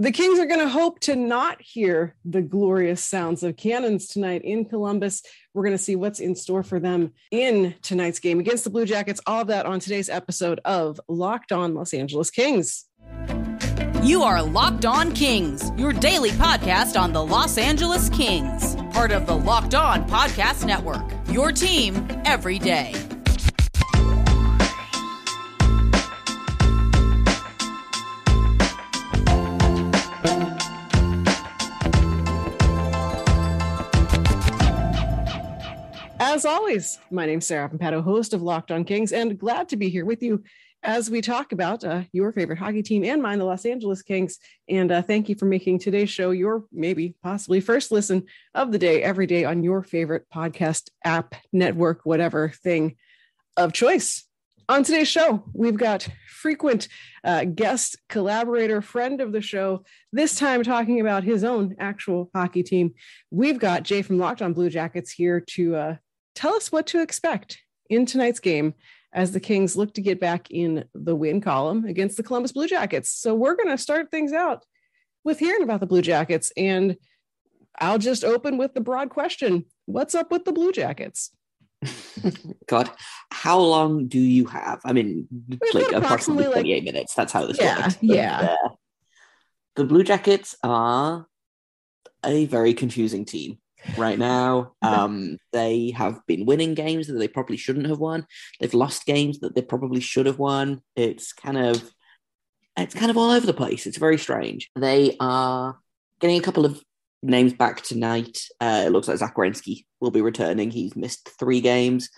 The Kings are going to hope to not hear the glorious sounds of cannons tonight in Columbus. We're going to see what's in store for them in tonight's game against the Blue Jackets. All of that on today's episode of Locked On Los Angeles Kings. You are Locked On Kings, your daily podcast on the Los Angeles Kings, part of the Locked On Podcast Network. Your team every day. As always, my name's Sarah Papato, host of Locked On Kings, and glad to be here with you as we talk about uh, your favorite hockey team and mine, the Los Angeles Kings. And uh, thank you for making today's show your maybe possibly first listen of the day every day on your favorite podcast app, network, whatever thing of choice. On today's show, we've got frequent uh, guest, collaborator, friend of the show, this time talking about his own actual hockey team. We've got Jay from Locked on Blue Jackets here to uh, tell us what to expect in tonight's game as the Kings look to get back in the win column against the Columbus Blue Jackets. So we're going to start things out with hearing about the Blue Jackets. And I'll just open with the broad question What's up with the Blue Jackets? God, how long do you have? I mean, like approximately, approximately 28 like, minutes. That's how this yeah, works. But, yeah. Uh, the Blue Jackets are a very confusing team right now. Um, they have been winning games that they probably shouldn't have won. They've lost games that they probably should have won. It's kind of it's kind of all over the place. It's very strange. They are getting a couple of names back tonight. Uh, it looks like Zach Werenski will be returning. He's missed three games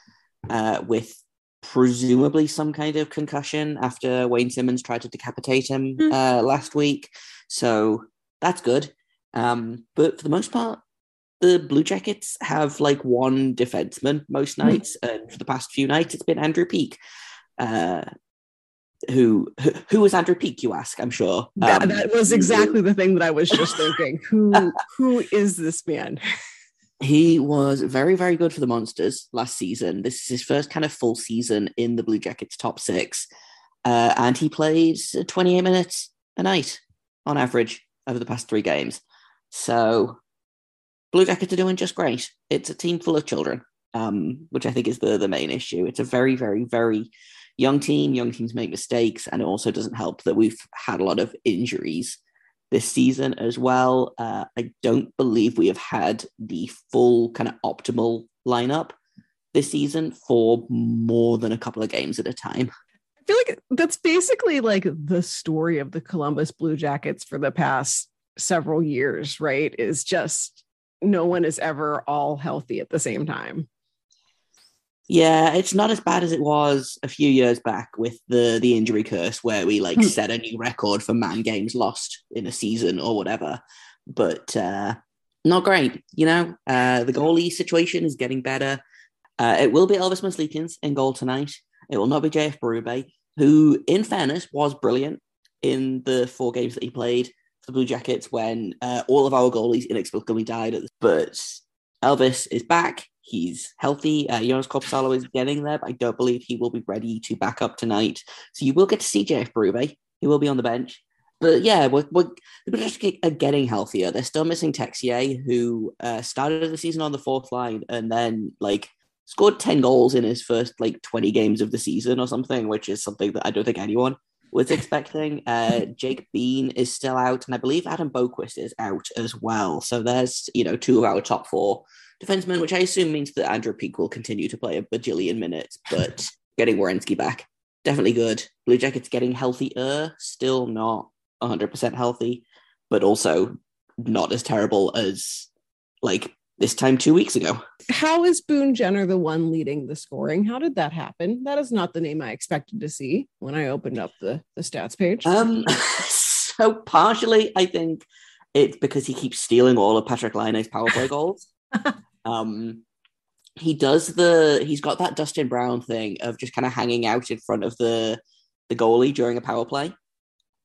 uh, with presumably some kind of concussion after Wayne Simmonds tried to decapitate him mm. uh, last week. So that's good. Um, but for the most part, the Blue Jackets have like one defenseman most hmm. nights, and for the past few nights, it's been Andrew Peeke. Uh, who, who who was Andrew Peeke? You ask. I'm sure um, that, that, was exactly the thing that I was just thinking. who who is this man? He was very very good for the Monsters last season. This is his first kind of full season in the Blue Jackets top six, uh, and he played 28 minutes a night on average over the past three games. So Blue Jackets are doing just great. It's a team full of children, um, which I think is the the main issue. It's a very, very, very young team. Young teams make mistakes, and it also doesn't help that we've had a lot of injuries this season as well. Uh, I don't believe we have had the full kind of optimal lineup this season for more than a couple of games at a time. I feel like that's basically like the story of the Columbus Blue Jackets for the past several years, right? Is just no one is ever all healthy at the same time. Yeah, it's not as bad as it was a few years back with the the injury curse, where we like hmm. set a new record for man games lost in a season or whatever. But uh, not great, you know. Uh, the goalie situation is getting better. Uh, it will be Elvis Merzlikins in goal tonight. It will not be JF Berube, who, in fairness, was brilliant in the four games that he played the Blue Jackets when uh, all of our goalies inexplicably died. But Elvis is back. He's healthy. Uh, Joonas Korpisalo is getting there, but I don't believe he will be ready to back up tonight. So you will get to see JF Berube. He will be on the bench. But yeah, we're, we're, the Blue Jackets are getting healthier. They're still missing Texier, who uh, started the season on the fourth line and then like scored 10 goals in his first like 20 games of the season or something, which is something that I don't think anyone was expecting. Uh, Jake Bean is still out, and I believe Adam Boqvist is out as well. So there's you know two of our top four defensemen, which I assume means that Andrew Peeke will continue to play a bajillion minutes, but getting Werenski back definitely good. Blue Jackets getting healthier, still not 100% healthy, but also not as terrible as like this time two weeks ago. How is Boone Jenner the one leading the scoring? How did that happen? That is not the name I expected to see when I opened up the, the stats page. Um, so partially, I think it's because he keeps stealing all of Patrik Laine's power play goals. um, he does the he's got that Dustin Brown thing of just kind of hanging out in front of the the goalie during a power play.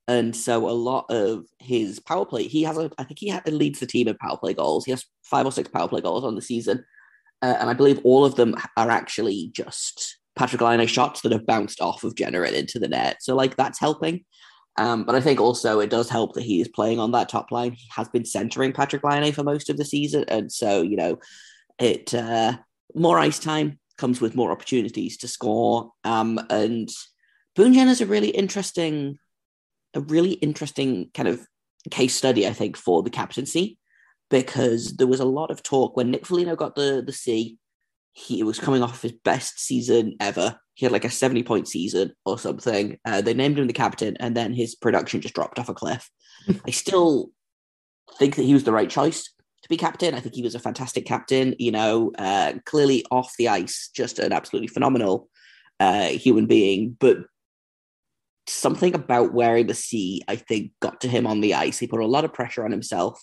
And so a lot of his power play, he has, a, I think he leads the team in power play goals. He has five or six power play goals on the season. Uh, and I believe all of them are actually just Patrik Laine shots that have bounced off of Jenner into the net. So like that's helping. Um, but I think also it does help that he is playing on that top line. He has been centering Patrik Laine for most of the season, and so you know, it uh, more ice time comes with more opportunities to score. Um, and Boone Jenner's a really interesting, a really interesting kind of case study, I think, for the captaincy, because there was a lot of talk when Nick Foligno got the the C. He was coming off his best season ever. He had like a 70 point season or something. Uh, they named him the captain, and then his production just dropped off a cliff. I still think that he was the right choice to be captain. I think he was a fantastic captain. You know, uh, clearly off the ice, just an absolutely phenomenal uh, human being. But something about wearing the C, I think, got to him on the ice. He put a lot of pressure on himself,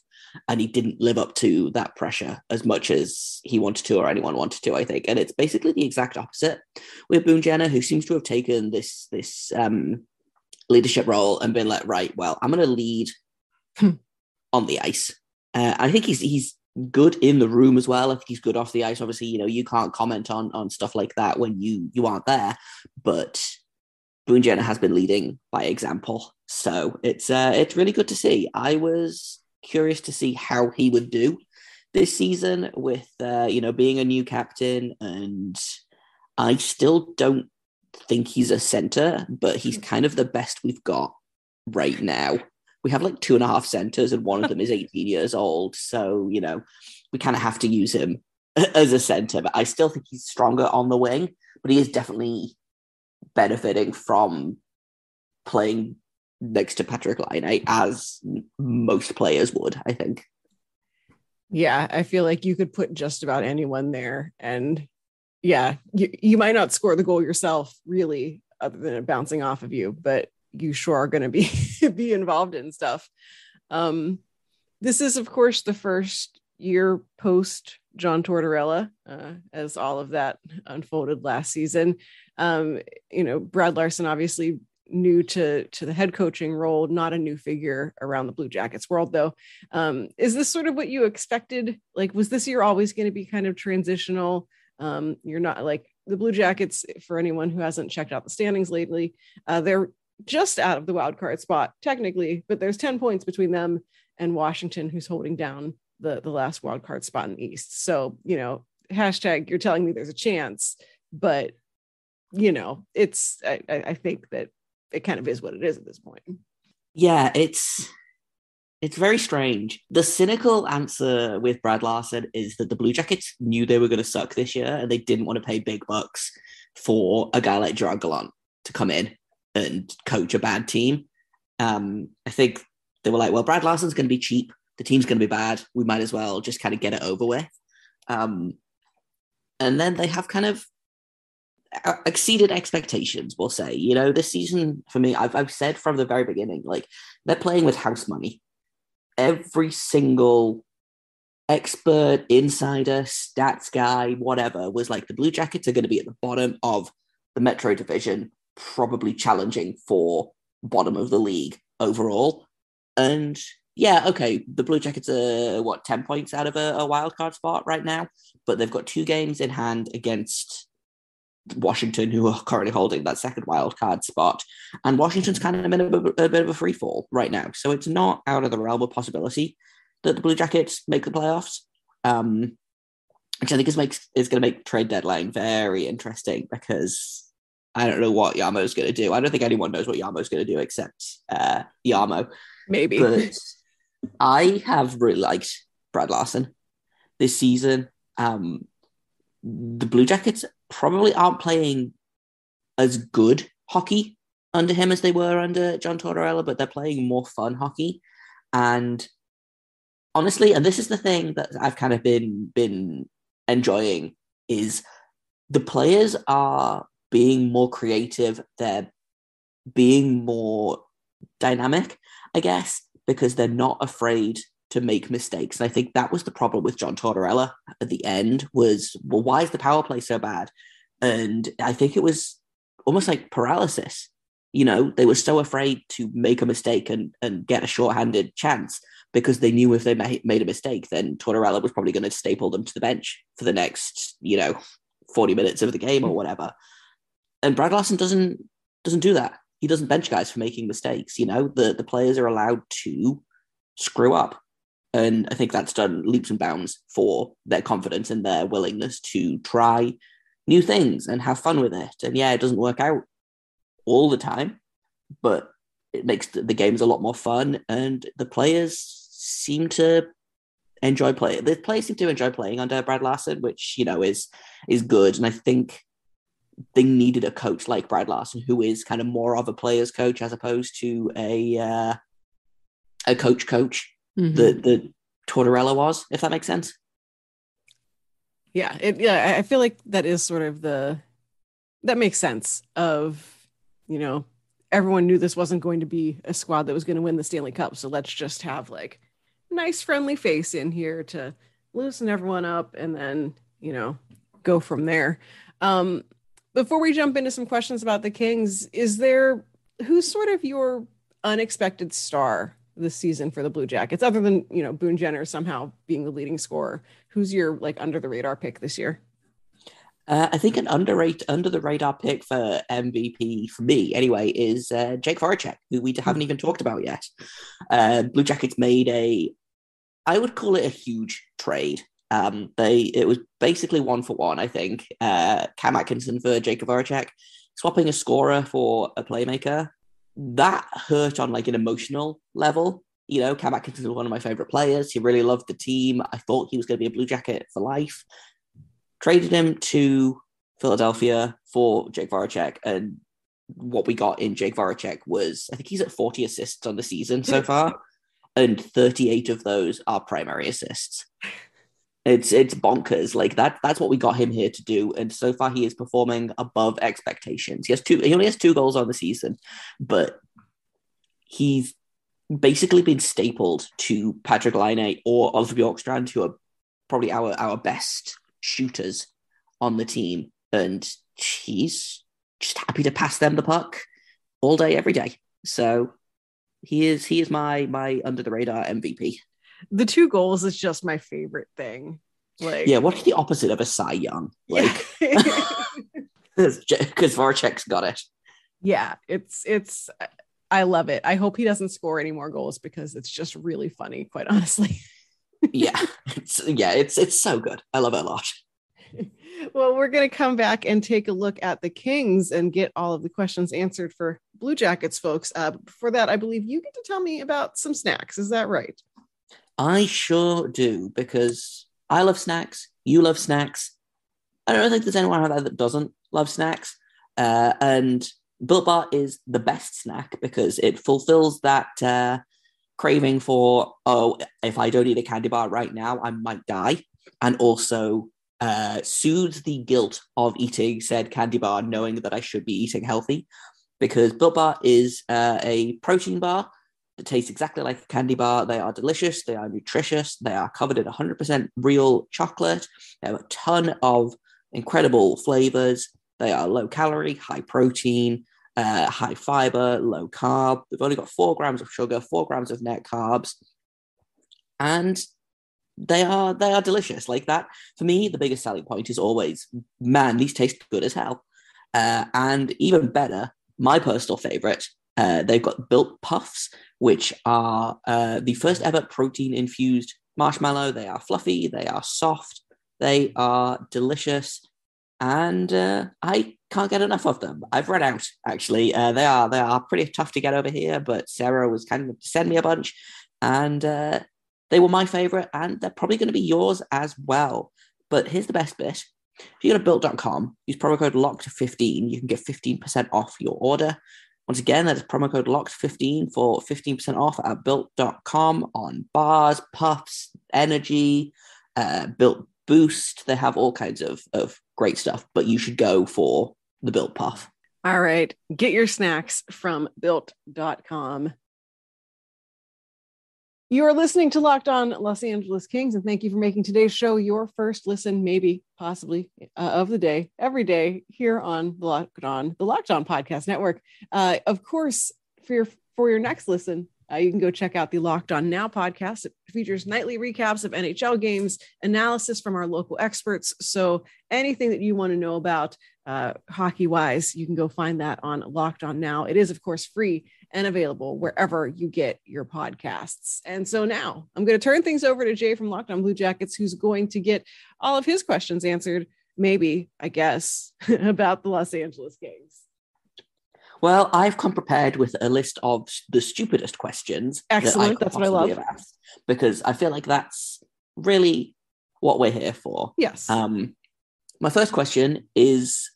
and he didn't live up to that pressure as much as he wanted to or anyone wanted to. I think, and it's basically the exact opposite with Boone Jenner, who seems to have taken this this um, leadership role and been like, right, well, I'm going to lead hmm. on the ice. Uh, I think he's he's good in the room as well. I think he's good off the ice. Obviously, you know, you can't comment on on stuff like that when you you aren't there, but Boone Jenner has been leading by example. So it's uh, it's really good to see. I was curious to see how he would do this season with uh, you know being a new captain, and I still don't think he's a center, but he's kind of the best we've got right now. We have like two and a half centers, and one of them is 18 years old. So you know we kind of have to use him as a center. But I still think he's stronger on the wing, but he is definitely benefiting from playing next to Patrik Laine as most players would, I think. Yeah, I feel like you could put just about anyone there. And yeah, you, you might not score the goal yourself, really, other than it bouncing off of you, but you sure are going to be be involved in stuff. Um, this is, of course, the first year post John Tortorella, uh, as all of that unfolded last season. Um, you know, Brad Larsen obviously new to to the head coaching role, not a new figure around the Blue Jackets world, though. Um, is this sort of what you expected? Like, was this year always going to be kind of transitional? Um, you're not like the Blue Jackets. For anyone who hasn't checked out the standings lately, uh, they're just out of the wild card spot technically, but there's 10 points between them and Washington, who's holding down the the last wild card spot in the East. So you know, hashtag you're telling me there's a chance, but you know, it's I, I think that it kind of is what it is at this point. Yeah, it's it's very strange. The cynical answer with Brad Larsen is that the Blue Jackets knew they were going to suck this year and they didn't want to pay big bucks for a guy like Gerard Gallant to come in and coach a bad team. Um, I think they were like, well, Brad Larsen's going to be cheap. The team's going to be bad. We might as well just kind of get it over with. Um, and then they have kind of uh, exceeded expectations, we'll say. You know, this season for me, I've, I've said from the very beginning, like they're playing with house money. Every single expert, insider, stats guy, whatever, was like the Blue Jackets are going to be at the bottom of the Metro division, probably challenging for bottom of the league overall. And yeah, okay, the Blue Jackets are what, 10 points out of a, a wild card spot right now, but they've got two games in hand against Washington, who are currently holding that second wild card spot. And Washington's kind of in a, a, bit of a free fall right now. So it's not out of the realm of possibility that the Blue Jackets make the playoffs. Um, which I think is makes is going to make trade deadline very interesting because I don't know what Jarmo's going to do. I don't think anyone knows what Jarmo's going to do except uh, Yarmo. Maybe. But I have really liked Brad Larsen this season. Um, the Blue Jackets probably aren't playing as good hockey under him as they were under John Tortorella, but they're playing more fun hockey. And honestly, and this is the thing that I've kind of been been enjoying is the players are being more creative. They're being more dynamic, I guess, because they're not afraid to make mistakes. And I think that was the problem with John Tortorella at the end was, well, why is the power play so bad? And I think it was almost like paralysis. You know, they were so afraid to make a mistake and, and get a shorthanded chance because they knew if they made a mistake, then Tortorella was probably going to staple them to the bench for the next, you know, 40 minutes of the game or whatever. And Brad Larsen doesn't doesn't do that. He doesn't bench guys for making mistakes. You know, the the players are allowed to screw up, and I think that's done leaps and bounds for their confidence and their willingness to try new things and have fun with it. And yeah, it doesn't work out all the time, but it makes the, games a lot more fun, and the players seem to enjoy playing. The players seem to enjoy playing under Brad Larsen, which you know is is good. And I think they needed a coach like Brad Larsen, who is kind of more of a player's coach as opposed to a uh, a coach coach mm-hmm. that that Tortorella was, if that makes sense. Yeah, it yeah, I feel like that is sort of the that makes sense of you know everyone knew this wasn't going to be a squad that was going to win the Stanley Cup, so let's just have like nice friendly face in here to loosen everyone up and then you know go from there. Um, before we jump into some questions about the Kings, is there who's sort of your unexpected star this season for the Blue Jackets, other than you know Boone Jenner somehow being the leading scorer? Who's your like under the radar pick this year? Uh, I think an underrate under the radar pick for MVP for me anyway is uh, Jake Voracek, who we haven't even talked about yet. Uh, Blue Jackets made a, I would call it a huge trade um, they it was basically one for one, I think. Uh, Cam Atkinson for Jakub Voracek, swapping a scorer for a playmaker. That hurt on like an emotional level. You know, Cam Atkinson was one of my favorite players. He really loved the team. I thought he was going to be a Blue Jacket for life. Traded him to Philadelphia for Jake Voracek, and what we got in Jake Voracek was I think he's at 40 assists on the season so far, and 38 of those are primary assists. It's it's bonkers. Like that. That's what we got him here to do. And so far, he is performing above expectations. He has two. He only has two goals on the season, but he's basically been stapled to Patrik Laine or Oliver Bjorkstrand, who are probably our our best shooters on the team, and he's just happy to pass them the puck all day, every day. So he is he is my my under the radar MVP the two goals is just my favorite thing. Like, yeah, what's the opposite of a Cy Young? Like, because Voracek's got it. Yeah, it's it's. I love it. I hope he doesn't score any more goals because it's just really funny, quite honestly. yeah, it's yeah, it's it's so good. I love it a lot. well, we're going to come back and take a look at the Kings and get all of the questions answered for Blue Jackets folks. Uh, before that, I believe you get to tell me about some snacks. Is that right? I sure do because I love snacks. You love snacks. I don't think there's anyone out there that doesn't love snacks. Uh, and Built Bar is the best snack because it fulfills that uh, craving for, oh, if I don't eat a candy bar right now, I might die. And also uh, soothes the guilt of eating said candy bar, knowing that I should be eating healthy. Because Built Bar is uh, a protein bar that taste exactly like a candy bar. They are delicious. They are nutritious. They are covered in 100% real chocolate. They have a ton of incredible flavors. They are low calorie, high protein, uh, high fiber, low carb. They've only got four grams of sugar, four grams of net carbs, and they are they are delicious. Like that for me, the biggest selling point is always, man, these taste good as hell. Uh, and even better, my personal favorite, uh, they've got built puffs, which are uh, the first ever protein infused marshmallow. They are fluffy, they are soft, they are delicious, and uh, I can't get enough of them. I've run out actually. Uh, they are they are pretty tough to get over here, but Sarah was kind of to send me a bunch, and uh, they were my favorite, and they're probably going to be yours as well. But here's the best bit. If you go to built.com, use promo code LOCKED15, you can get 15% off your order. Once again, that is promo code LOCKED15 for 15% off at built.com on bars, puffs, energy, uh, built boost. They have all kinds of, of great stuff, but you should go for the built puff. All right. Get your snacks from built.com. You are listening to Locked On Los Angeles Kings, and thank you for making today's show your first listen, maybe, possibly, uh, of the day, every day here on the Locked On, the Locked On Podcast Network. Uh, of course, for your for your next listen, uh, you can go check out the Locked On Now podcast. It features nightly recaps of NHL games, analysis from our local experts. So anything that you want to know about uh, hockey wise, you can go find that on Locked On Now. It is, of course, free and available wherever you get your podcasts. And so now I'm going to turn things over to Jay from Locked On Blue Jackets, who's going to get all of his questions answered, maybe, I guess, about the Los Angeles Kings. Well, I've come prepared with a list of the stupidest questions. Excellent. That that's what I love. Asked, because I feel like that's really what we're here for. Yes. Um, my first question is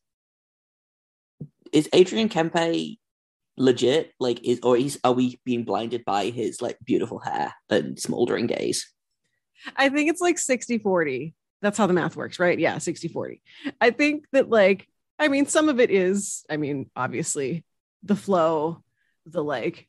is Adrian Kempe legit? Like, is or is are we being blinded by his like beautiful hair and smoldering gaze? I think it's like 60 40. That's how the math works, right? Yeah, 60 40. I think that, like, I mean, some of it is, I mean, obviously the flow, the like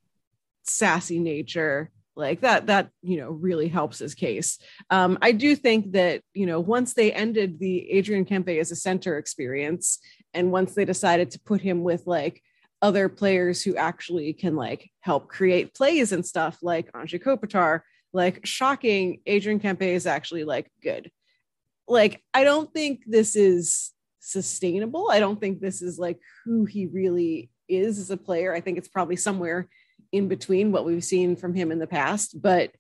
sassy nature, like that, that, you know, really helps his case. Um, I do think that, you know, once they ended the Adrian Kempe as a center experience, and once they decided to put him with like other players who actually can like help create plays and stuff like Anze Kopitar, like shocking, Adrian Kempe is actually like good. Like, I don't think this is sustainable. I don't think this is like who he really is as a player. I think it's probably somewhere in between what we've seen from him in the past, but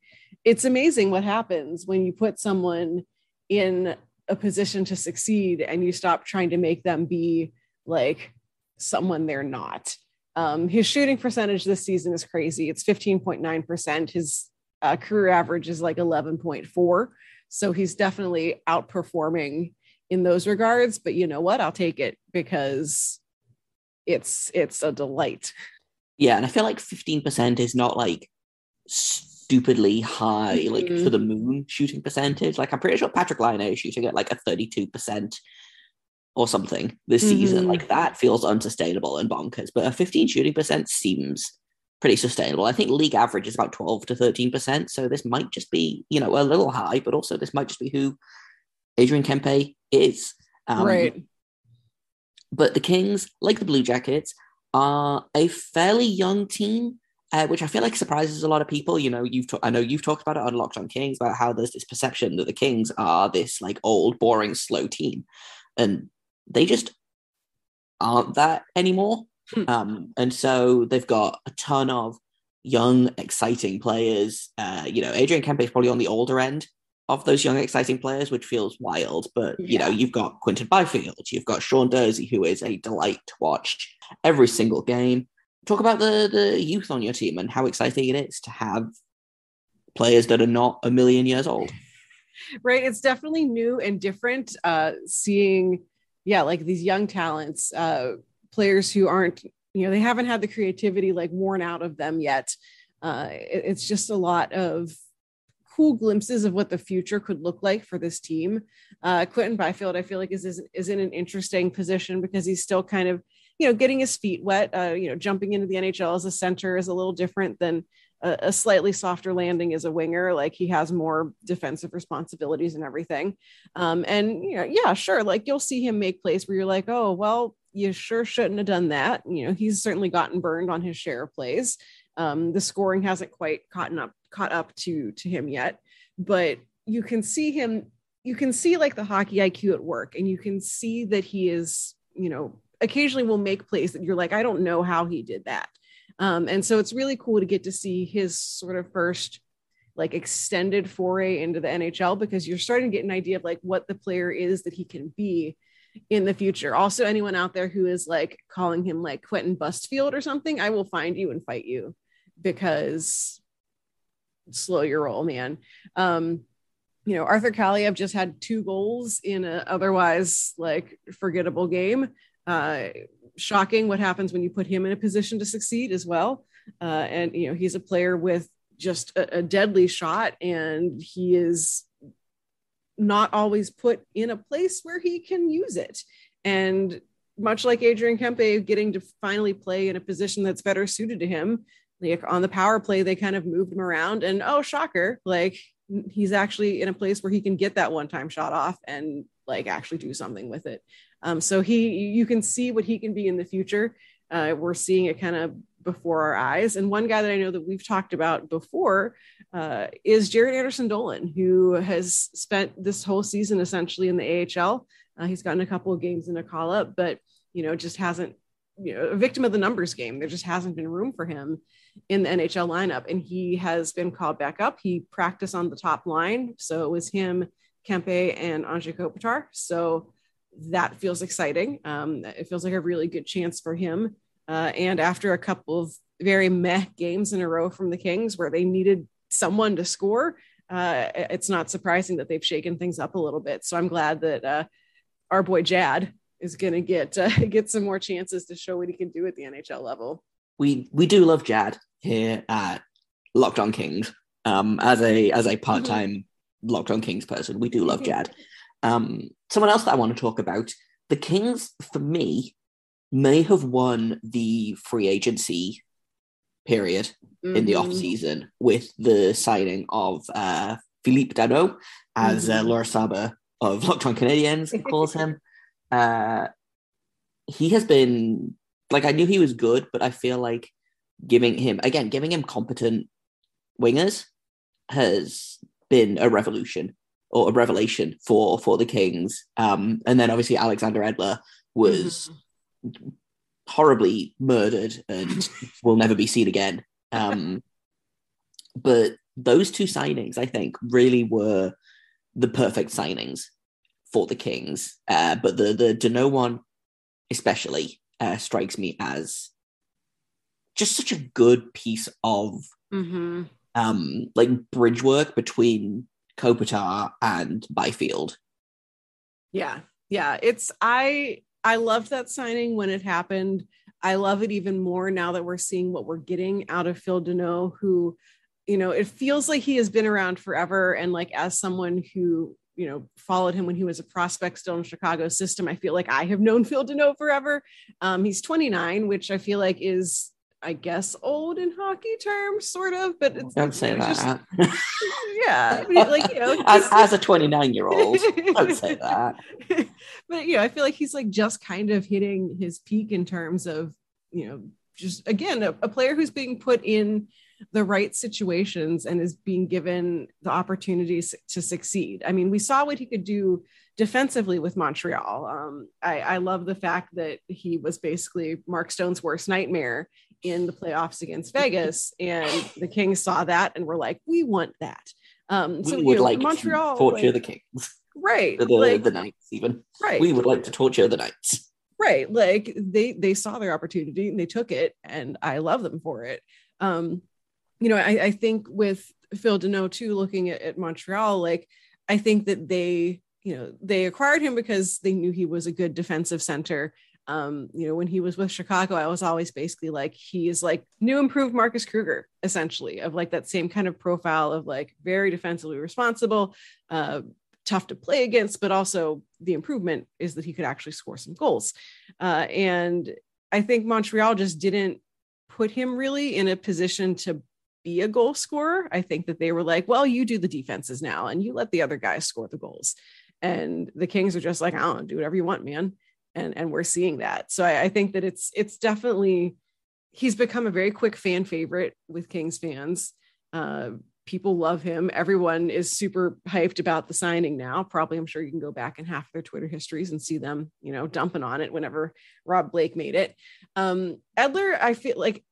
it's amazing what happens when you put someone in a position to succeed and you stop trying to make them be like someone they're not. Um, his shooting percentage this season is crazy. It's 15.9%. His uh, career average is like 11.4. So he's definitely outperforming in those regards. But you know what? I'll take it because it's it's a delight. Yeah, and I feel like 15% is not like stupidly high, mm-hmm. like for the moon shooting percentage. Like I'm pretty sure Patrik Laine is shooting at like a 32% or something this mm-hmm. season. Like that feels unsustainable and bonkers. But a 15 shooting percent seems pretty sustainable. I think league average is about 12 to 13%. So this might just be, you know, a little high, but also this might just be who Adrian Kempe is. Um, right. But the Kings, like the Blue Jackets, are a fairly young team uh, which I feel like surprises a lot of people. You know, you've ta- I know you've talked about it on Locked On Kings about how there's this perception that the Kings are this like old, boring, slow team, and they just aren't that anymore. Hmm. Um, and so they've got a ton of young, exciting players. Uh, you know, Adrian Kempe is probably on the older end of those young, exciting players, which feels wild. But yeah. you know, you've got Quinton Byfield, you've got Sean Durzi, who is a delight to watch every single game talk about the the youth on your team and how exciting it is to have players that are not a million years old. Right, it's definitely new and different. Uh, seeing, yeah, like these young talents, uh, players who aren't, you know, they haven't had the creativity like worn out of them yet. Uh, it, it's just a lot of cool glimpses of what the future could look like for this team. Uh, Quinton Byfield, I feel like is, is is in an interesting position because he's still kind of you know, getting his feet wet, uh, you know, jumping into the NHL as a center is a little different than a, a, slightly softer landing as a winger. Like he has more defensive responsibilities and everything. Um, and you know, yeah, sure. Like you'll see him make plays where you're like, oh, well, you sure shouldn't have done that. You know, he's certainly gotten burned on his share of plays. Um, the scoring hasn't quite caught up caught up to to him yet, but you can see him. You can see like the hockey IQ at work, and you can see that he is, you know, occasionally will make plays that you're like, I don't know how he did that. Um, and so it's really cool to get to see his sort of first like extended foray into the NHL because you're starting to get an idea of like what the player is that he can be in the future. Also, anyone out there who is like calling him like Quentin Bustfield or something, I will find you and fight you because slow your roll, man. Um, you know, Arthur Kaliyev just had two goals in a otherwise like forgettable game uh, shocking what happens when you put him in a position to succeed as well. Uh, and you know he's a player with just a, a deadly shot, and he is not always put in a place where he can use it. And much like Adrian Kempe getting to finally play in a position that's better suited to him, like on the power play, they kind of moved him around, and oh, shocker, like he's actually in a place where he can get that one time shot off and like actually do something with it. Um, so he, you can see what he can be in the future. Uh, we're seeing it kind of before our eyes. And one guy that I know that we've talked about before uh, is Jaret Anderson Dolan, who has spent this whole season essentially in the AHL. Uh, he's gotten a couple of games in a call up, but you know, just hasn't, you know, a victim of the numbers game. There just hasn't been room for him in the NHL lineup. And he has been called back up. He practiced on the top line. So it was him, Kempe, and Anze Kopitar. So that feels exciting. Um, it feels like a really good chance for him. Uh, and after a couple of very meh games in a row from the Kings where they needed someone to score, uh, it's not surprising that they've shaken things up a little bit. So I'm glad that uh, our boy Jad is going to get uh, get some more chances to show what he can do at the NHL level. We we do love Jad here at Locked On Kings. Um, as a as a part time mm-hmm. Locked On Kings person, we do love Jad. Um, someone else that I want to talk about, the Kings for me may have won the free agency period mm-hmm. in the off mm-hmm. season with the signing of uh, Philippe Danault, as uh, mm-hmm. uh, Laura Saba of Locked On Canadiens calls him. Uh, he has been like I knew he was good, but I feel like giving him again giving him competent wingers has been a revolution or a revelation for for the Kings. Um, and then obviously Alexander Edler was mm-hmm. horribly murdered and will never be seen again. Um, but those two signings, I think, really were the perfect signings for the Kings. Uh, but the the Danault one, especially, uh, strikes me as just such a good piece of mm-hmm. um, like bridge work between Kopitar and Byfield. Yeah, yeah. It's I I loved that signing when it happened. I love it even more now that we're seeing what we're getting out of Phil Danault, who, you know, it feels like he has been around forever. And like as someone who, you know, followed him when he was a prospect still in Chicago system, I feel like I have known Phil Danault forever. Um, he's 29, which I feel like is I guess old in hockey terms, sort of, but it's don't say that. Just, yeah, I mean, like you know, as, as a 29 year old, don't say that. but you know, I feel like he's like just kind of hitting his peak in terms of you know, just again a, a player who's being put in the right situations and is being given the opportunities to succeed. I mean, we saw what he could do defensively with Montreal. Um, I, I, love the fact that he was basically Mark Stone's worst nightmare in the playoffs against Vegas, and the Kings saw that and were like, "We want that." Um, so we would you know, like Montreal torture like, the Kings, right? The, like, the Knights, even right. We would like to torture the Knights, right? Like they they saw their opportunity and they took it, and I love them for it. Um, you know, I, I think with Phil Danault too, looking at, at Montreal, like I think that they you know they acquired him because they knew he was a good defensive center um, you know, when he was with Chicago, I was always basically like, he is like new improved Marcus Kruger, essentially, of like that same kind of profile of like very defensively responsible, uh, tough to play against, but also the improvement is that he could actually score some goals. Uh, and I think Montreal just didn't put him really in a position to be a goal scorer. I think that they were like, well, you do the defenses now and you let the other guys score the goals. And the Kings are just like, I don't do whatever you want, man and and we're seeing that. So I, I, think that it's it's definitely he's become a very quick fan favorite with kings fans. Uh, people love him. Everyone is super hyped about the signing now. Probably i'm sure you can go back in half of their twitter histories and see them you know dumping on it whenever rob blake made it. Um edler i feel like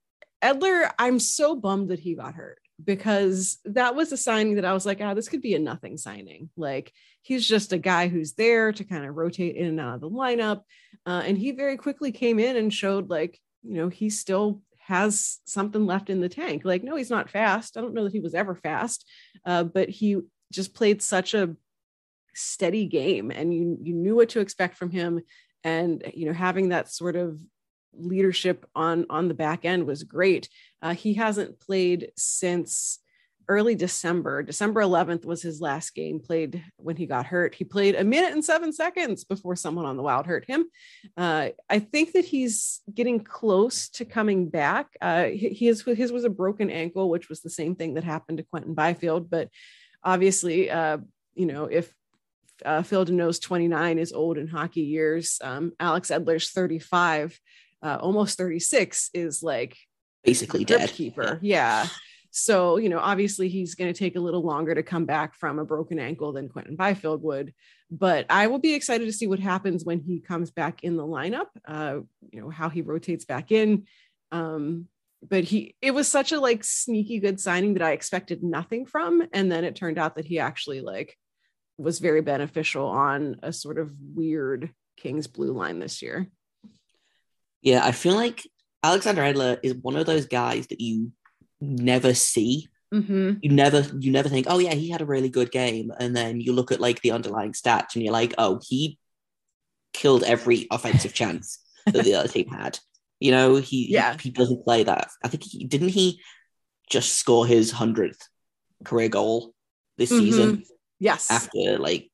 edler i'm so bummed that he got hurt because that was a signing that I was like, ah, oh, this could be a nothing signing. Like he's just a guy who's there to kind of rotate in and out of the lineup. Uh, and he very quickly came in and showed like, you know, he still has something left in the tank. Like, no, he's not fast. I don't know that he was ever fast, uh, but he just played such a steady game and you, you knew what to expect from him. And, you know, having that sort of leadership on on the back end was great. Uh, he hasn't played since early December. December 11th was his last game played when he got hurt. He played a minute and seven seconds before someone on the Wild hurt him. Uh, I think that he's getting close to coming back. Uh, his, his was a broken ankle, which was the same thing that happened to Quinton Byfield. But obviously, uh, you know, if uh, Phil Danault's 29 is old in hockey years, um, Alex Edler's 35 uh, almost 36 is like basically dead keeper yeah. yeah. So, you know, obviously he's going to take a little longer to come back from a broken ankle than quinton Byfield would. But I will be excited to see what happens when he comes back in the lineup, uh, you know, how he rotates back in. Um, but he, it was such a like sneaky good signing that I expected nothing from. And then it turned out that he actually like was very beneficial on a sort of weird Kings blue line this year. Yeah, I feel like Alexander Edler is one of those guys that you never see. Mm-hmm. You never, you never think, oh yeah, he had a really good game, and then you look at like the underlying stats, and you're like, oh, he killed every offensive chance that the other team had. You know, he yeah. he, he doesn't play that. I think he didn't he just score his hundredth career goal this Mhm. season Yes. after like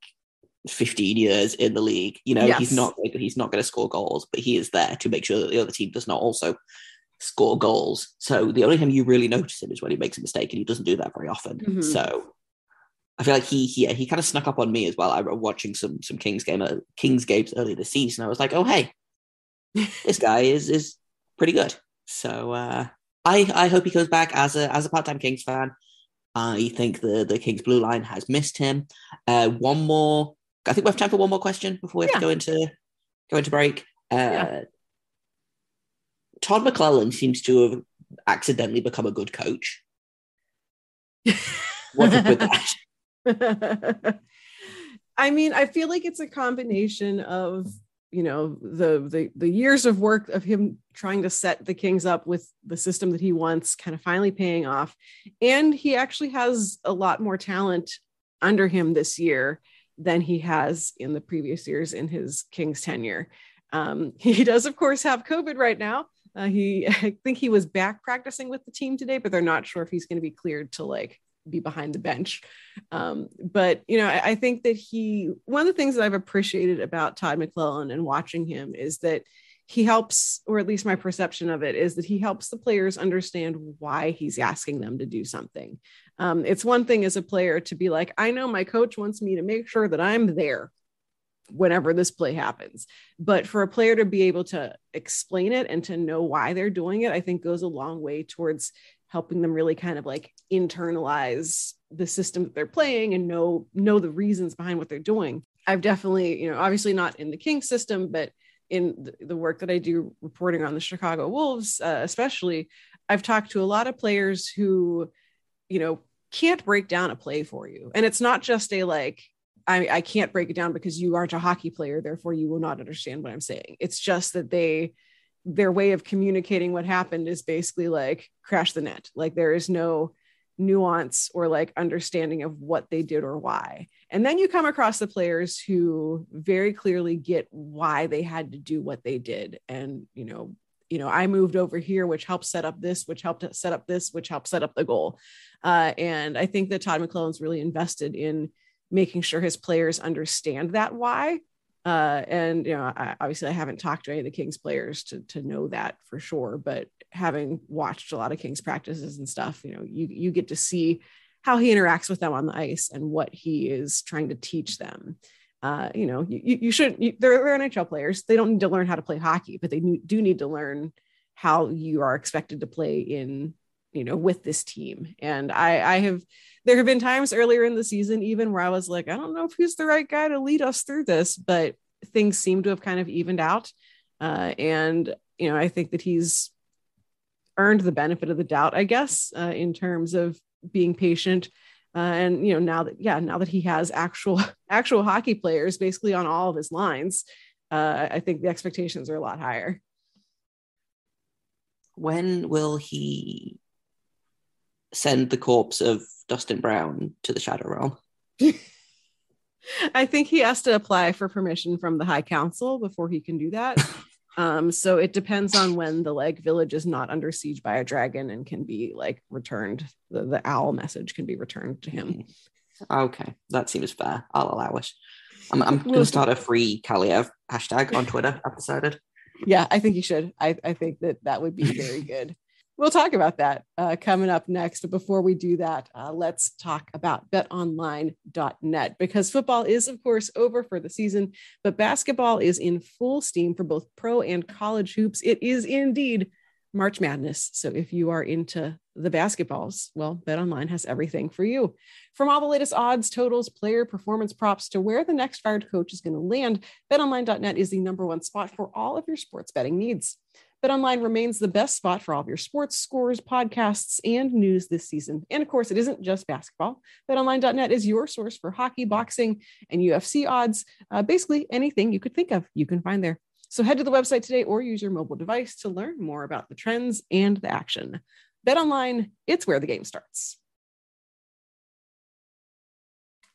15 years in the league. You know, Yes. he's not he's not going to score goals, but he is there to make sure that the other team does not also score goals. So the only time you really notice him is when he makes a mistake, and he doesn't do that very often. Mhm. So I feel like he he he kind of snuck up on me as well. I was watching some some Kings game uh, Kings games earlier this season. I was like, oh hey, this guy is is pretty good. So uh, I I hope he comes back as a as a part time Kings fan. I think the the Kings blue line has missed him. Uh, one more. I think we have time for one more question before we have Yeah. to go into go into break. Uh, Yeah. Todd McLellan seems to have accidentally become a good coach. What's up with that? I mean, I feel like it's a combination of you know the the the years of work of him trying to set the Kings up with the system that he wants, kind of finally paying off, and he actually has a lot more talent under him this year than he has in the previous years in his Kings tenure. Um, he does, of course, have COVID right now. Uh, he, I think he was back practicing with the team today, but they're not sure if he's going to be cleared to like be behind the bench. Um, but you know, I, I think that he one of the things that I've appreciated about Todd McLellan and watching him is that he helps, or at least my perception of it is that he helps the players understand why he's asking them to do something. Um, it's one thing as a player to be like, I know my coach wants me to make sure that I'm there whenever this play happens. But for a player to be able to explain it and to know why they're doing it, I think goes a long way towards helping them really kind of like internalize the system that they're playing and know know the reasons behind what they're doing. I've definitely, you know, obviously not in the King system, but in the, work that I do reporting on the Chicago Wolves, uh, especially, I've talked to a lot of players who, you know, can't break down a play for you. And it's not just a like, I, I can't break it down because you aren't a hockey player, therefore you will not understand what I'm saying. It's just that they their way of communicating what happened is basically like crash the net. Like there is no nuance or like understanding of what they did or why. And then you come across the players who very clearly get why they had to do what they did. And, you know, you know, I moved over here, which helped set up this, which helped set up this, which helped set up the goal. Uh, and I think that Todd McLellan's really invested in making sure his players understand that why. Uh, and you know, I, obviously, I haven't talked to any of the Kings players to to know that for sure. But having watched a lot of Kings practices and stuff, you know, you you get to see how he interacts with them on the ice and what he is trying to teach them. Uh, you know, you, you should, you, they're, they're NHL players. They don't need to learn how to play hockey, but they do need to learn how you are expected to play in, you know, with this team. And I, I have, there have been times earlier in the season, even where I was like, I don't know if he's the right guy to lead us through this, but things seem to have kind of evened out. Uh, and, you know, I think that he's earned the benefit of the doubt, I guess, uh, in terms of being patient uh, and you know now that yeah now that he has actual actual hockey players basically on all of his lines uh, i think the expectations are a lot higher When will he send the corpse of Dustin Brown to the Shadow Realm? i think he has to apply for permission from the high council before he can do that um, so it depends on when the like village is not under siege by a dragon and can be like returned the, the owl message can be returned to him Okay, that seems fair. I'll allow it. I'm, I'm going to start a free Kaliyev hashtag on Twitter. I've decided. yeah i think you should i, I think that that would be very good we'll talk about that uh, coming up next but before we do that uh, let's talk about betonline.net because football is of course over for the season but basketball is in full steam for both pro and college hoops it is indeed March Madness. So if you are into the basketballs, well, BetOnline has everything for you. From all the latest odds, totals, player performance props to where the next fired coach is going to land, betonline.net is the number one spot for all of your sports betting needs. BetOnline remains the best spot for all of your sports scores, podcasts, and news this season. And of course, it isn't just basketball. BetOnline.net is your source for hockey, boxing, and UFC odds. Uh, basically, anything you could think of, you can find there. So head to the website today or use your mobile device to learn more about the trends and the action. BetOnline, it's where the game starts.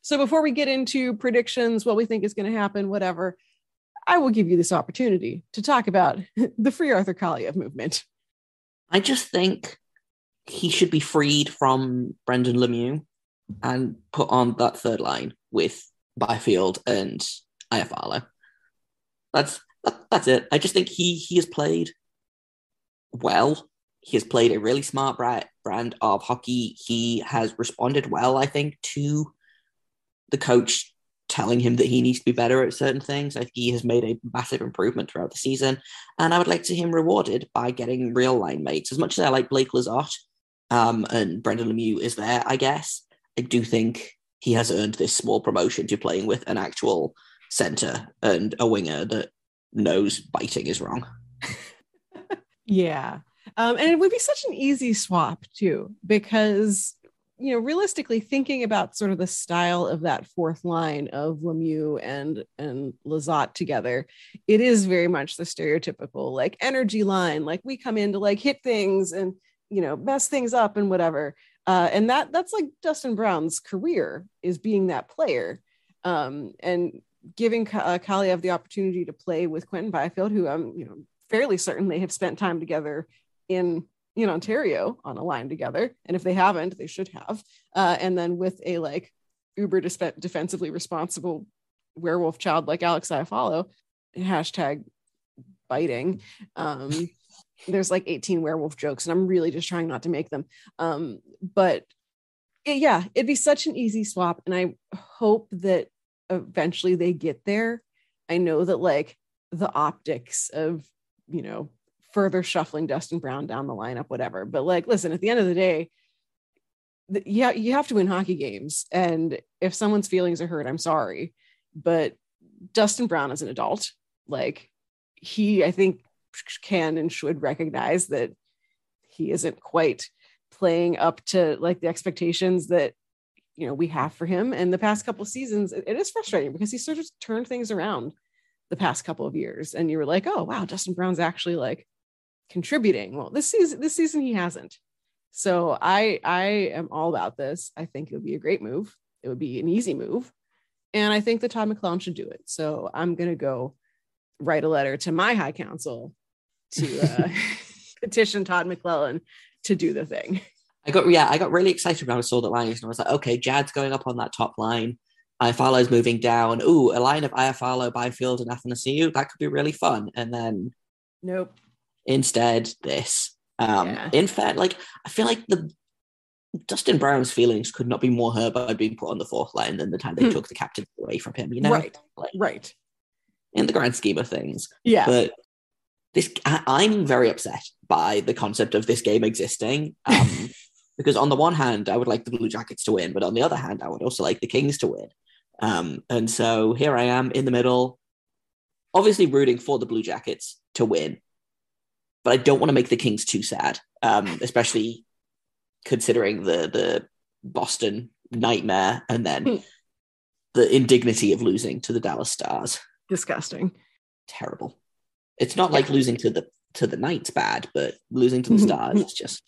So before we get into predictions, what we think is going to happen, whatever, I will give you this opportunity to talk about the Free Arthur Kaliyev movement. I just think he should be freed from Brendan Lemieux and put on that third line with Byfield and Iafallo. That's that, that's it. I just think he he has played well. He has played a really smart brand of hockey. He has responded well, I think, to the coach telling him that he needs to be better at certain things. I think he has made a massive improvement throughout the season, and I would like to see him rewarded by getting real line mates. As much as I like Blake Lizotte um, and Brendan Lemieux is there, I guess I do think he has earned this small promotion to playing with an actual center and a winger that knows biting is wrong. yeah. Um, and it would be such an easy swap too, because you know, realistically thinking about sort of the style of that fourth line of Lemieux and and Lizotte together, it is very much the stereotypical like energy line. Like we come in to like hit things and you know mess things up and whatever. Uh, and that that's like Dustin Brown's career is being that player. Um, and giving uh, Kaliyev the opportunity to play with Quinton Byfield, who I'm you know fairly certain they have spent time together in in Ontario on a line together, and if they haven't, they should have. Uh, and then with a like uber defensively responsible werewolf child like Alex Iafallo, hashtag biting. Um, there's like 18 werewolf jokes, and I'm really just trying not to make them. Um, but it, yeah, it'd be such an easy swap, and I hope that eventually they get there. I know that like the optics of, you know, further shuffling Dustin Brown down the lineup, whatever. But like, listen, at the end of the day, yeah, you have to win hockey games. And if someone's feelings are hurt, I'm sorry. But Dustin Brown is an adult. Like he, I think, can and should recognize that he isn't quite playing up to like the expectations that you know we have for him and the past couple seasons it is frustrating because he sort of turned things around the past couple of years and you were like oh wow dustin brown's actually like contributing well this season this season he hasn't so i i am all about this i think it would be a great move it would be an easy move and i think that todd mclellan should do it so i'm going to go write a letter to my high council to uh, petition todd mclellan to do the thing I got yeah, I got really excited when I saw the lines and I was like, okay, Jad's going up on that top line. Iafallo's moving down. Ooh, a line of Iafallo, Byfield, and Athanasiou. That could be really fun. And then Nope. Instead, this. Um yeah. in fact, like I feel like the Dustin Brown's feelings could not be more hurt by being put on the fourth line than the time they hmm. took the captain away from him, you know? Right. Like, right. In the grand scheme of things. Yeah. But this I, am very upset by the concept of this game existing. Um because on the one hand, I would like the Blue Jackets to win, but on the other hand, I would also like the Kings to win. Um, and so here I am in the middle, obviously rooting for the Blue Jackets to win, but I don't want to make the Kings too sad, um, especially considering the the Boston nightmare and then hmm. the indignity of losing to the Dallas Stars. Disgusting. Terrible. It's not like losing to the to the Knights bad, but losing to the Stars is just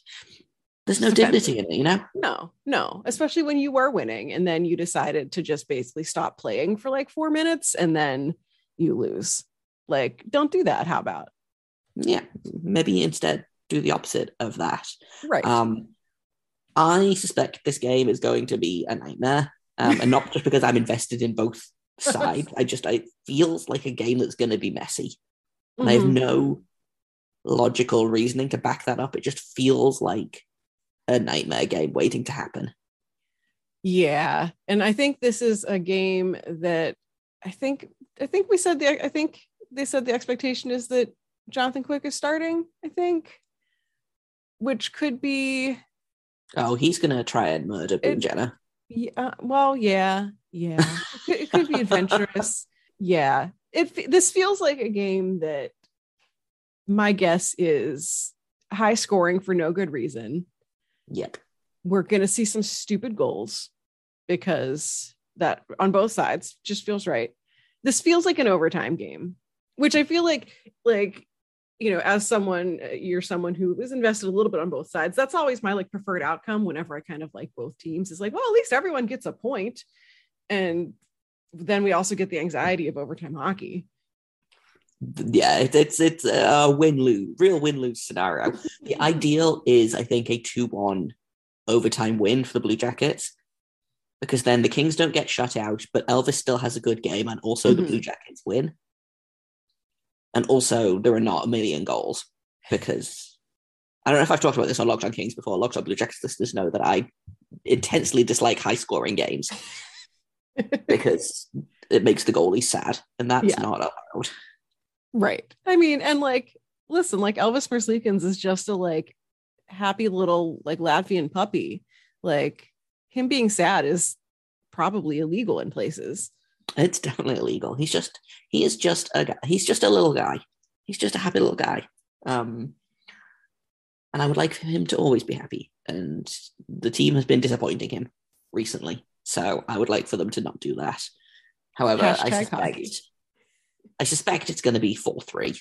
there's no dignity in it, you know? No, no, especially when you were winning and then you decided to just basically stop playing for like four minutes and then you lose. Like, don't do that. How about? Yeah, maybe instead do the opposite of that. Right. Um, I suspect this game is going to be a nightmare. Um, and not just because I'm invested in both sides. I just, it feels like a game that's going to be messy. Mm-hmm. I have mm-hmm. no logical reasoning to back that up. It just feels like a nightmare game waiting to happen. Yeah, and I think this is a game that I think I think we said the I think they said the expectation is that Jonathan Quick is starting. I think. which could be Oh, he's gonna try and murder It- Jenner. yeah, uh, well, yeah, yeah. It could, it could be adventurous. Yeah. It this feels like a game that my guess is high scoring for no good reason. Yep. We're going to see some stupid goals because that on both sides just feels right. This feels like an overtime game, which I feel like like you know, as someone uh, you're someone who is invested a little bit on both sides. That's always my like preferred outcome whenever I kind of like both teams is like, well, at least everyone gets a point. And then we also get the anxiety of overtime hockey. Yeah, it's it's a win lose, real win lose scenario. the ideal is, I think, a two one overtime win for the Blue Jackets because then the Kings don't get shut out, but Elvis still has a good game, and also the Mhm. Blue Jackets win. And also, there are not a million goals because I don't know if I've talked about this on Locked On Kings before. Locked On Blue Jackets listeners know that I intensely dislike high scoring games because it makes the goalie sad, and that's Yeah. not allowed. Right. I mean, and like, listen, like Elvis Merzlikins is just a like happy little like Latvian puppy. Like him being sad is probably illegal in places. It's definitely illegal. He's just he is just a guy. He's just a little guy. He's just a happy little guy. Um, and I would like for him to always be happy. And the team has been disappointing him recently, so I would like for them to not do that. However, I suspect hockey. I suspect it's going to be four three.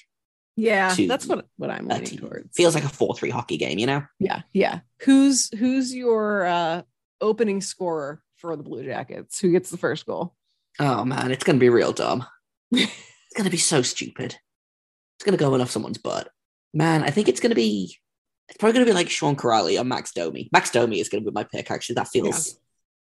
Yeah, that's what what I'm leaning towards. feels like a four three hockey game. You know, yeah, yeah. Who's who's your uh opening scorer for the Blue Jackets? Who gets the first goal? Oh man, it's going to be real dumb. it's going to be so stupid. It's going to go in off someone's butt. Man, I think it's going to be. It's probably going to be like Sean Kuraly or Max Domi. Max Domi is going to be my pick. Actually, that feels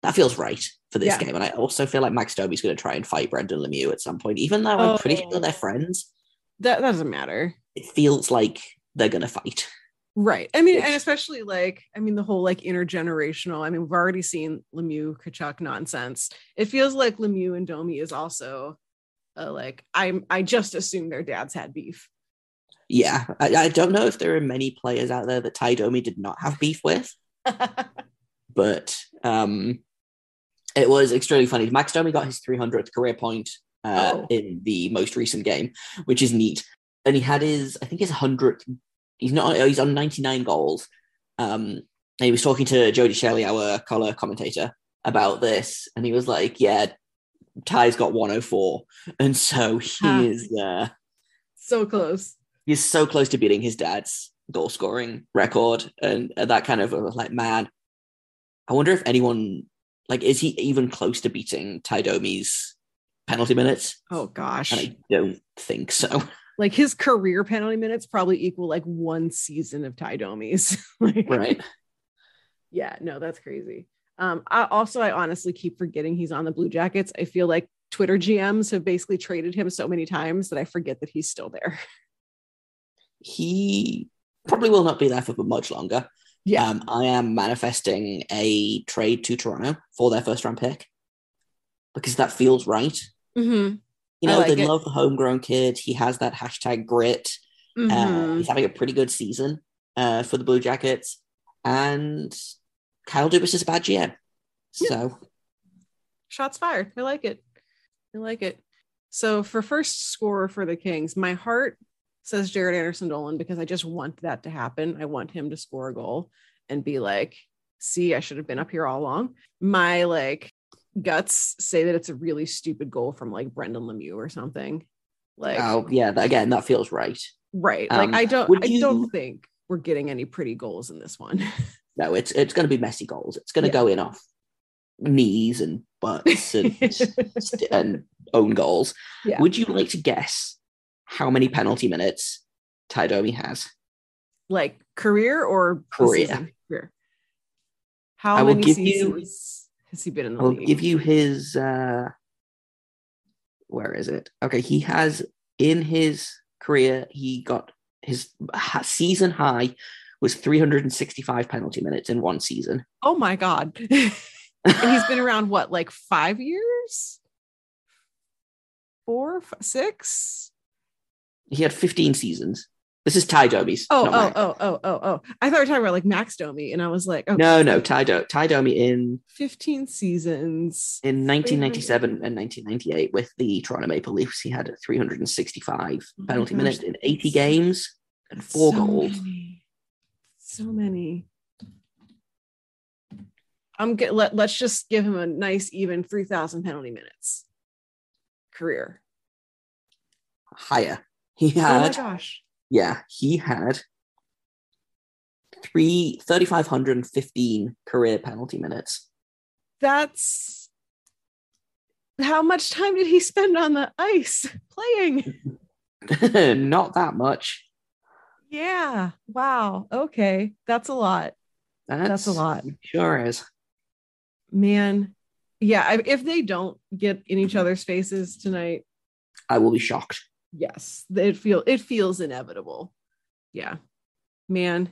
that feels right for this Yeah. game. And I also feel like Max Domi is going to try and fight Brendan Lemieux at some point, even though I'm pretty sure Oh. they're friends. That, that doesn't matter. It feels like they're going to fight. Right. I mean, and especially like, I mean, the whole like intergenerational. I mean, we've already seen Lemieux Tkachuk nonsense. It feels like Lemieux and Domi is also uh, like I'm. I just assume their dads had beef. Yeah, I, I don't know if there are many players out there that Ty Domi did not have beef with. but um, it was extremely funny. Max Domi got his 300th career point uh, Oh. in the most recent game, which is neat. And he had his, I think his 100th. He's not. He's on 99 goals. Um, he was talking to Jody Shelley, our color commentator, about this, and he was like, "Yeah, Ty's got 104, and so he Huh. is. Uh, so close. he's so close to beating his dad's goal scoring record and, and that kind of like man i wonder if anyone like is he even close to beating Ty Domi's penalty minutes Oh gosh. and i don't think so like his career penalty minutes probably equal like one season of Ty Domi's. like, right Yeah, no, that's crazy. Um, I also I honestly keep forgetting he's on the Blue Jackets. I feel like Twitter GMs have basically traded him so many times that I forget that he's still there. he probably will not be there for much longer Yeah. um, i am manifesting a trade to toronto for their first round pick because that feels right Mm-hmm. You I know like they it. love the homegrown kid he has that hashtag grit Uh, Mm-hmm. he's having a pretty good season uh, for the Blue Jackets, and Kyle Dubas is a bad GM. So Shots fired. I like it. I like it. So for first scorer for the Kings, my heart says Jaret Anderson Dolan because I just want that to happen. I want him to score a goal and be like, see, I should have been up here all along. My like guts say that it's a really stupid goal from like Brendan Lemieux or something. Like oh yeah, again that feels right. right. um, like I don't I you- don't think we're getting any pretty goals in this one. No, it's it's going to be messy goals. It's going to Yeah. go in off knees and butts and and own goals. Yeah. Would you like to guess how many penalty minutes Ty Domi has? like career or Career. Career. How I will many give you- seasons has he been in the I'll league? give you his. uh Where is it? Okay, he has in his career he got his season high was 365 penalty minutes in one season. oh my god. he's been around what, like five years? Four, six? He had 15 seasons. This is Ty Domi's. Oh, oh, oh, oh, oh, oh. I thought we were talking about like Max Domi, and I was like, oh, No, no, Ty, Do- Ty Domi in 15 seasons. in 1997 and 1998 with the Toronto Maple Leafs. He had 365 Oh penalty gosh. minutes in 80 games and four so goals. Many. So many. I'm get let, let's just give him a nice even 3000 penalty minutes career. Higher. He had. Oh my gosh. Yeah, he had three 3,515 career penalty minutes. That's how much time did he spend on the ice playing? Not that much. Yeah. Wow. Okay. That's a lot. That's a lot. Sure is. Man. Yeah. If they don't get in each other's faces tonight, I will be shocked. Yes it feel it feels inevitable. Yeah. Man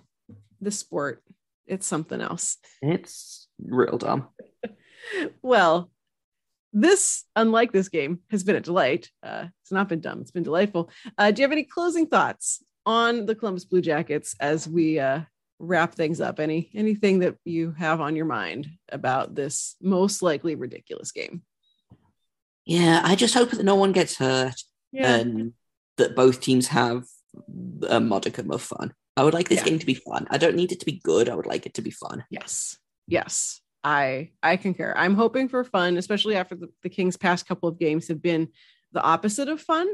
the sport it's something else. It's real dumb. well this unlike this game has been a delight. Uh it's not been dumb it's been delightful. Uh do you have any closing thoughts on the columbus blue jackets as we uh wrap things up? Any anything that you have on your mind about this most likely ridiculous game? Yeah, I just hope that no one gets hurt yeah and that both teams have a modicum of fun. I would like this Yeah. game to be fun. I don't need it to be good. I would like it to be fun. Yes. Yes. I I concur. I'm hoping for fun, especially after the, the Kings past couple of games have been the opposite of fun.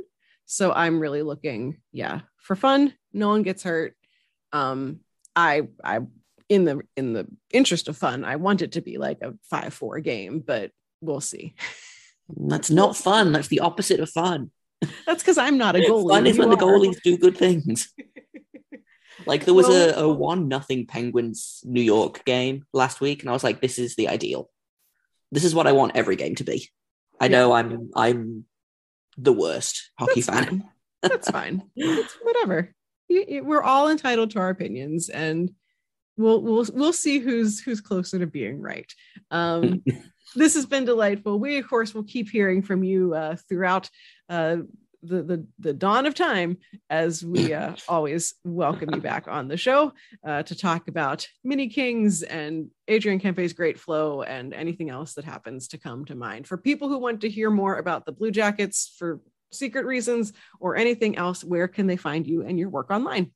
So I'm really looking, yeah, for fun. No one gets hurt. Um, I I in the in the interest of fun, I want it to be like a 5-4 game, but we'll see. That's not fun. That's the opposite of fun. That's because I'm not a goalie. Fun is when the goalies do good things. Like there was a, a one nothing Penguins New York game last week, and I was like, this is the ideal. This is what I want every game to be. I Yeah. know I'm I'm the worst hockey That's fan. fine. That's fine. It's whatever. We're all entitled to our opinions, and we'll we'll we'll see who's who's closer to being right. Um, this has been delightful. We of course will keep hearing from you uh, throughout uh, the, the the dawn of time as we uh, always welcome you back on the show uh, to talk about mini kings and Adrian Kempe's great flow and anything else that happens to come to mind. For people who want to hear more about the Blue Jackets for secret reasons or anything else, where can they find you and your work online?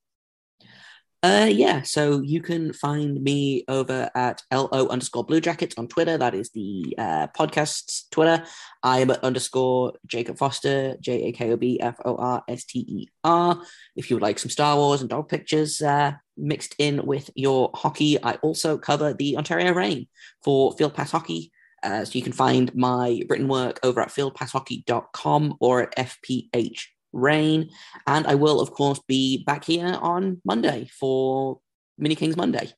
Uh, yeah, so you can find me over at LO underscore Blue Jackets on Twitter. That is the uh, podcast's Twitter. I am at underscore Jakob Forster, J A K O B F O R S T E R. If you would like some Star Wars and dog pictures uh, mixed in with your hockey, I also cover the Ontario Reign for Field Pass Hockey. Uh, so you can find my written work over at fieldpasshockey.com or at FPH Reign. And I will, of course, be back here on Monday for Mini Kings Monday.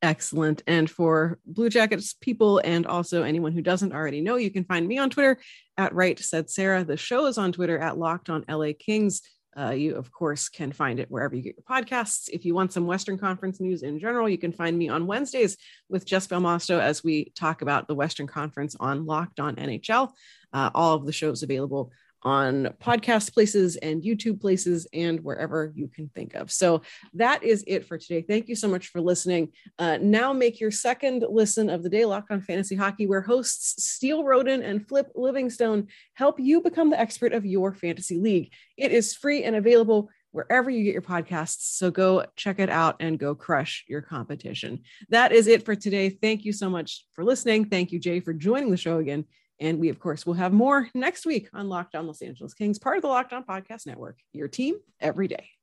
Excellent. And for Blue Jackets people and also anyone who doesn't already know, you can find me on Twitter at Right Said Sarah. The show is on Twitter at Locked on LA Kings. Uh, you, of course, can find it wherever you get your podcasts. If you want some Western Conference news in general, you can find me on Wednesdays with Jess Belmosto as we talk about the Western Conference on Locked on NHL. Uh, all of the shows available on podcast places and YouTube places and wherever you can think of. So that is it for today. Thank you so much for listening. Uh, now make your second listen of the day Locked on Fantasy Hockey, where hosts Steele Roden and Flip Livingstone help you become the expert of your fantasy league. It is free and available wherever you get your podcasts. So go check it out and go crush your competition. That is it for today. Thank you so much for listening. Thank you, Jay, for joining the show again. And we, of course, will have more next week on Locked On Los Angeles Kings, part of the Locked On Podcast Network, your team every day.